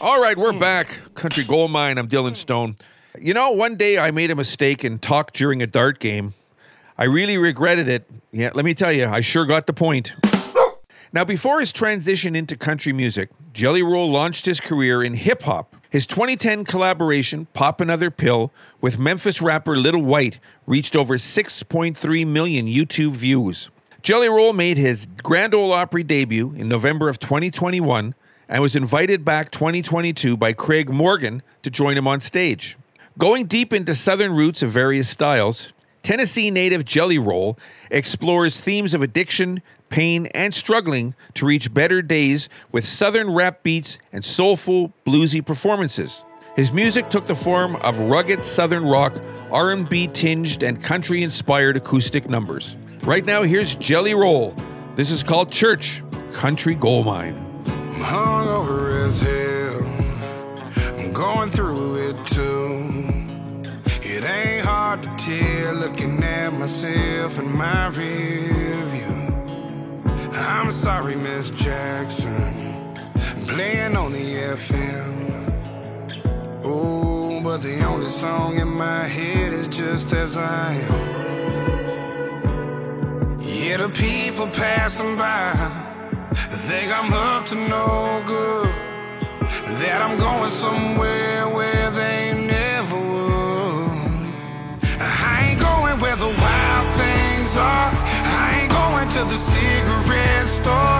All right, we're back. Country Gold Mine. I'm Dylan Stone. You know, one day I made a mistake and talked during a dart game. I really regretted it. Yeah, let me tell you, I sure got the point. Now, before his transition into country music, Jelly Roll launched his career in hip hop. His 2010 collaboration, Pop Another Pill, with Memphis rapper Lil Wyte reached over 6.3 million YouTube views. Jelly Roll made his Grand Ole Opry debut in November of 2021 and was invited back 2022 by Craig Morgan to join him on stage. Going deep into southern roots of various styles, Tennessee native Jelly Roll explores themes of addiction, pain, and struggling to reach better days with southern rap beats and soulful, bluesy performances. His music took the form of rugged southern rock, R&B tinged, and country-inspired acoustic numbers. Right now, here's Jelly Roll. This is called Church, Country Gold Mine. I'm hungover as hell. I'm going through it too. It ain't hard to tell looking at myself in my rear view. I'm sorry, Miss Jackson. I'm playing on the FM. Oh, but the only song in my head is just as I am. Yeah, the people passing by think I'm up to no good. That I'm going somewhere where they never would. I ain't going where the wild things are. I ain't going to the cigarette store.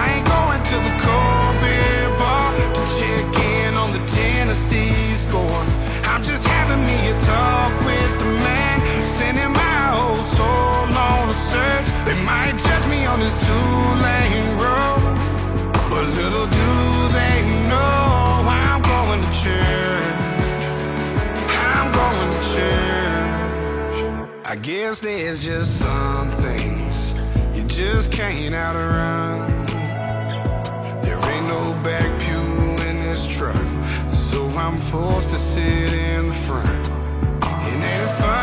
I ain't going to the cold beer bar to check in on the Tennessee score. I'm just having me a talk with the man, sending my whole soul on a search. They might judge me on this two-lane road, guess there's just some things you just can't outrun. There ain't no back pew in this truck, so I'm forced to sit in the front. It ain't funny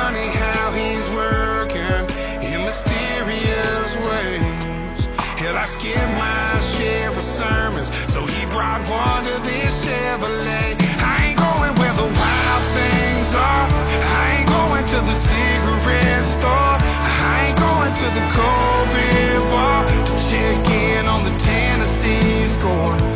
cold beer bar to check in on the Tennessee score.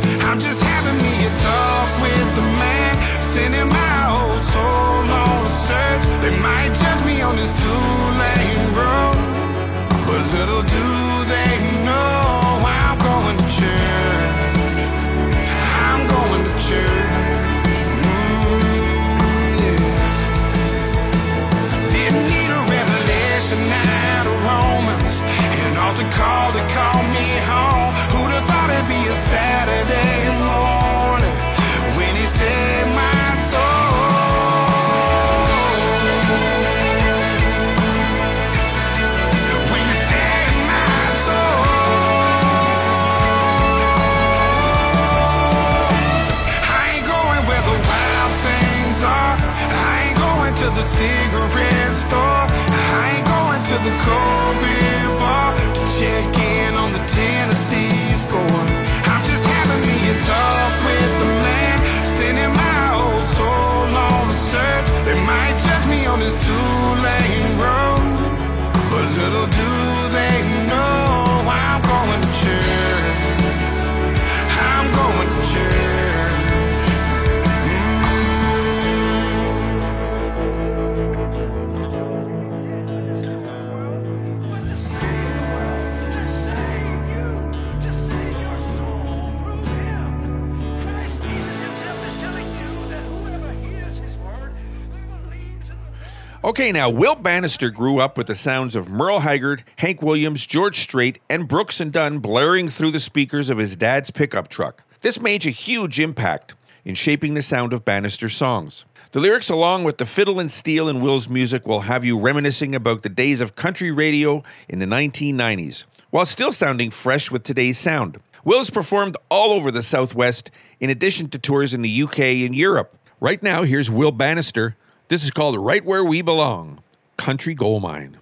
Okay, now, Will Banister grew up with the sounds of Merle Haggard, Hank Williams, George Strait, and Brooks and Dunn blaring through the speakers of his dad's pickup truck. This made a huge impact in shaping the sound of Banister's songs. The lyrics, along with the fiddle and steel in Will's music, will have you reminiscing about the days of country radio in the 1990s, while still sounding fresh with today's sound. Will has performed all over the Southwest, in addition to tours in the UK and Europe. Right now, here's Will Banister. This is called Right Where We Belong Country Gold Mine.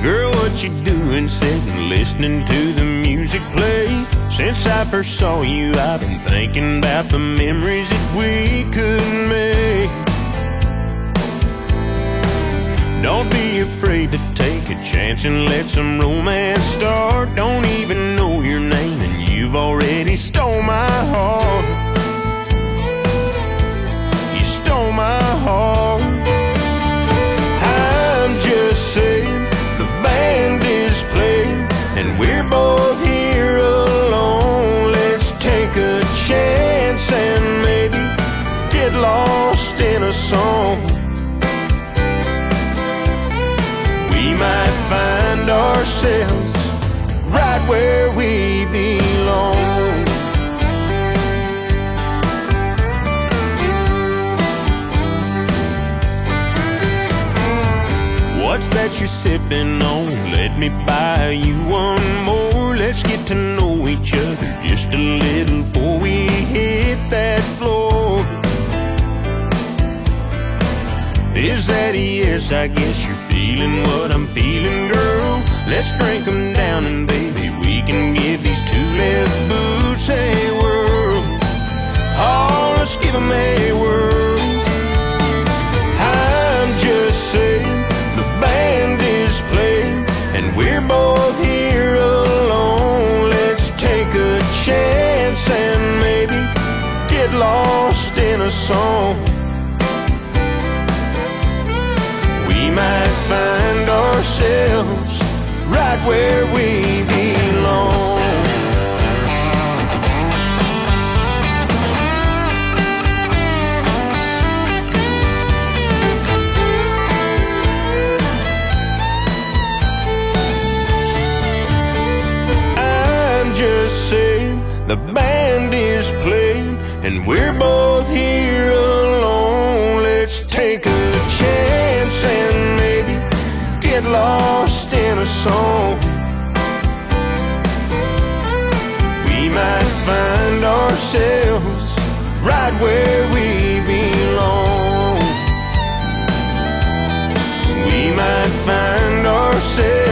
Girl, what you doing sitting listening to the music play? Since I first saw you, I've been thinking about the memories that we could make. Don't be to take a chance and let some romance start. Don't even know your name, and you've already stole my heart. Sipping on? Let me buy you one more. Let's get to know each other just a little before we hit that floor. Is that a yes? I guess you're feeling what I'm feeling, girl. Let's drink 'em down and baby, we can give these two left boots a whirl. Oh, let's give 'em a in a song. We might find ourselves right where we belong. The band lost in a song. We might find ourselves right where we belong. We might find ourselves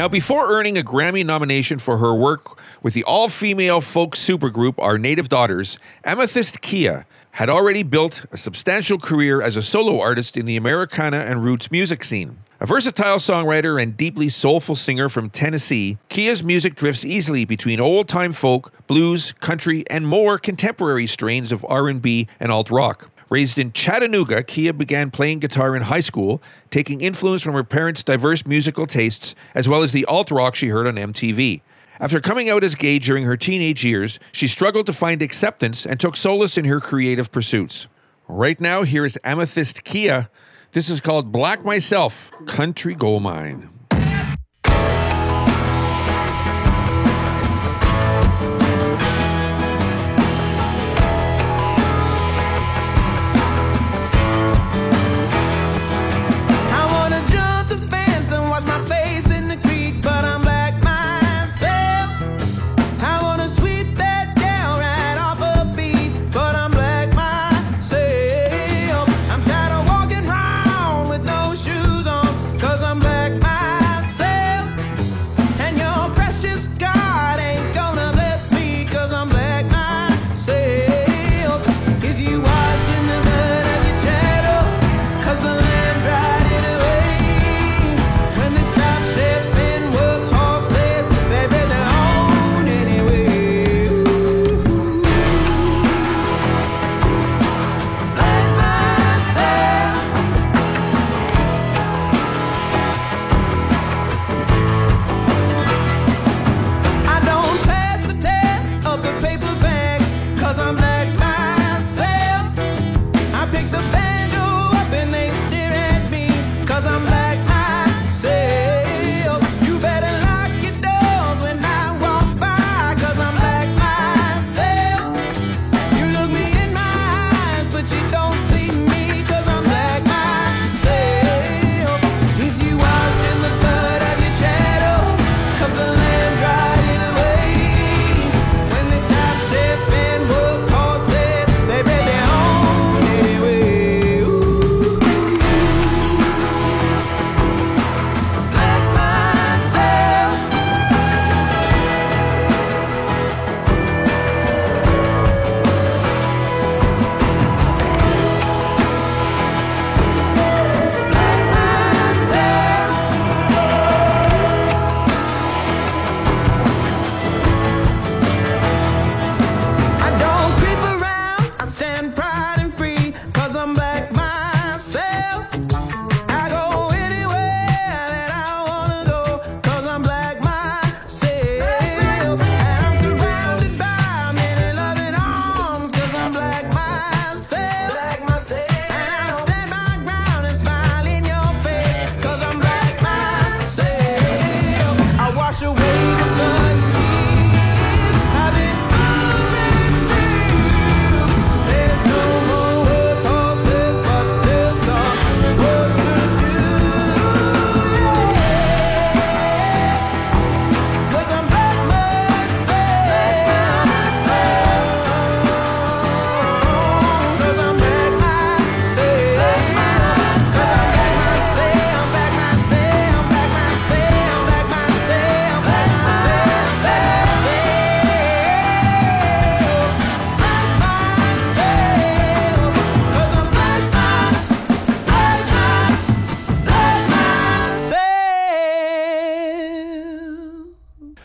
Now, before earning a Grammy nomination for her work with the all female folk supergroup Our Native Daughters, Amythyst Kiah had already built a substantial career as a solo artist in the Americana and roots music scene. A versatile songwriter and deeply soulful singer from Tennessee, Kiah's music drifts easily between old-time folk, blues, country, and more contemporary strains of R&B and alt rock. Raised in Chattanooga, Kiah began playing guitar in high school, taking influence from her parents' diverse musical tastes as well as the alt rock she heard on MTV. After coming out as gay during her teenage years, she struggled to find acceptance and took solace in her creative pursuits. Right now, here is Amythyst Kiah. This is called Black Myself Country Gold Mine.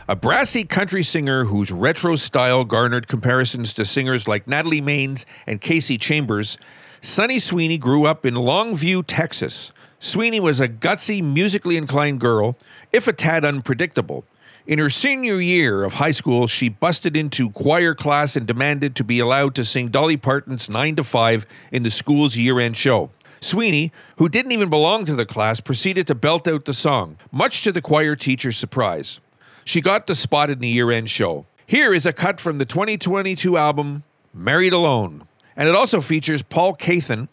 A brassy country singer whose retro style garnered comparisons to singers like Natalie Maines and Kasey Chambers, Sunny Sweeney grew up in Longview, Texas. Sweeney was a gutsy, musically inclined girl, if a tad unpredictable. In her senior year of high school, she busted into choir class and demanded to be allowed to sing Dolly Parton's 9 to 5 in the school's year end show. Sweeney, who didn't even belong to the class, proceeded to belt out the song, much to the choir teacher's surprise. She got the spot in the year end show. Here is a cut from the 2022 album, Married Alone. And it also features Paul Cauthen,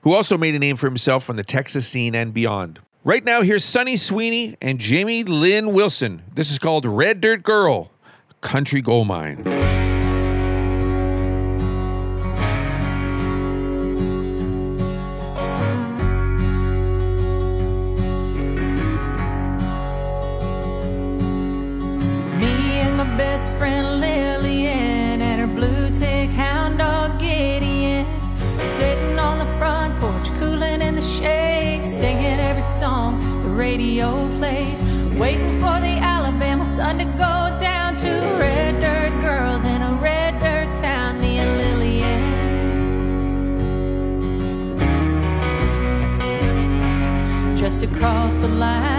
who also made a name for himself on the Texas scene and beyond. Right now, here's Sunny Sweeney and Jamie Lin Wilson. This is called Red Dirt Girl, Country Gold Mine. Radio played, waiting for the Alabama sun to go down to red dirt girls in a red dirt town. Me and Lillian. Just across the line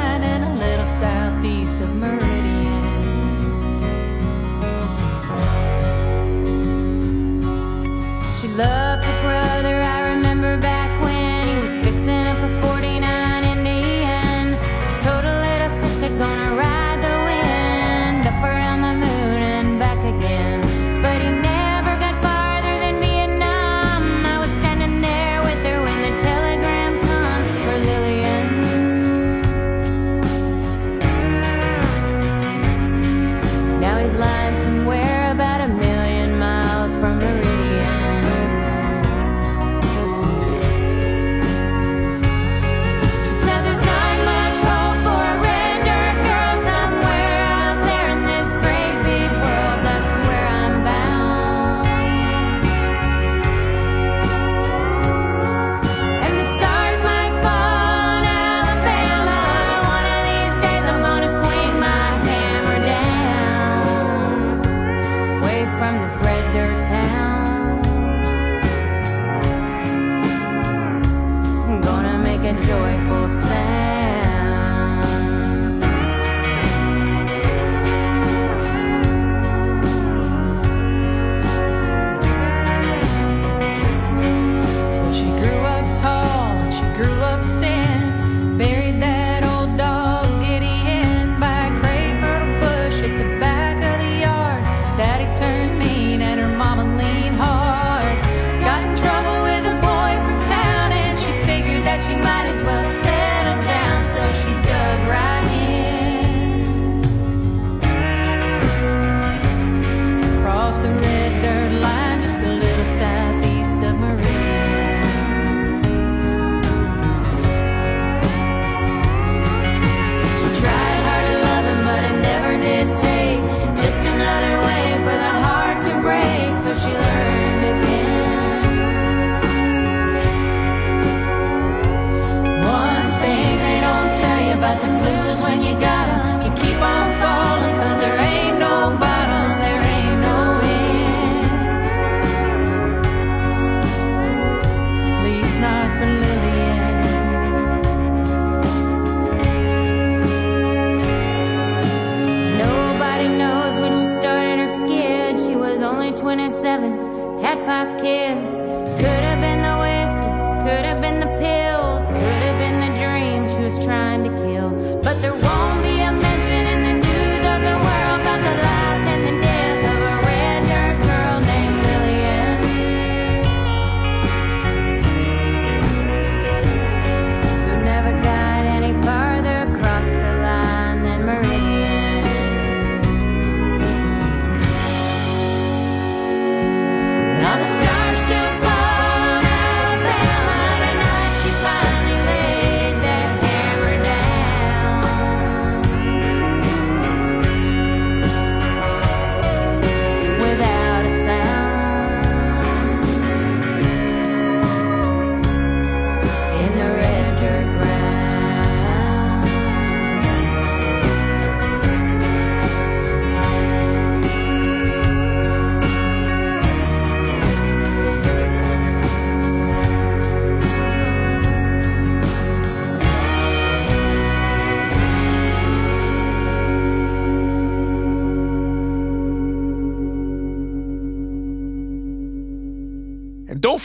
had five kids.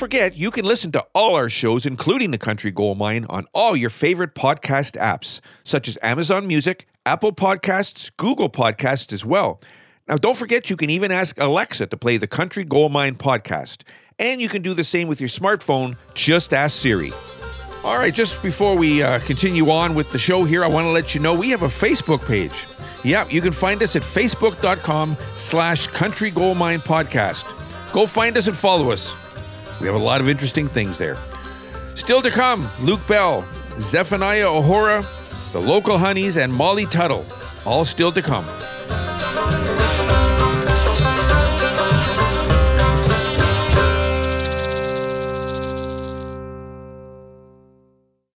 Forget, you can listen to all our shows, including The Country Gold Mine, on all your favorite podcast apps, such as Amazon Music, Apple Podcasts, Google Podcasts as well. Now, don't forget, you can even ask Alexa to play the Country Gold Mine podcast. And you can do the same with your smartphone. Just ask Siri. All right, just before we uh, continue on with the show here, I want to let you know we have a Facebook page. Yeah, you can find us at facebook.com slash country gold mine podcast. Go find us and follow us. We have a lot of interesting things there. Still to come, Luke Bell, Zephaniah O'Hora, the local honeys, and Molly Tuttle. All still to come.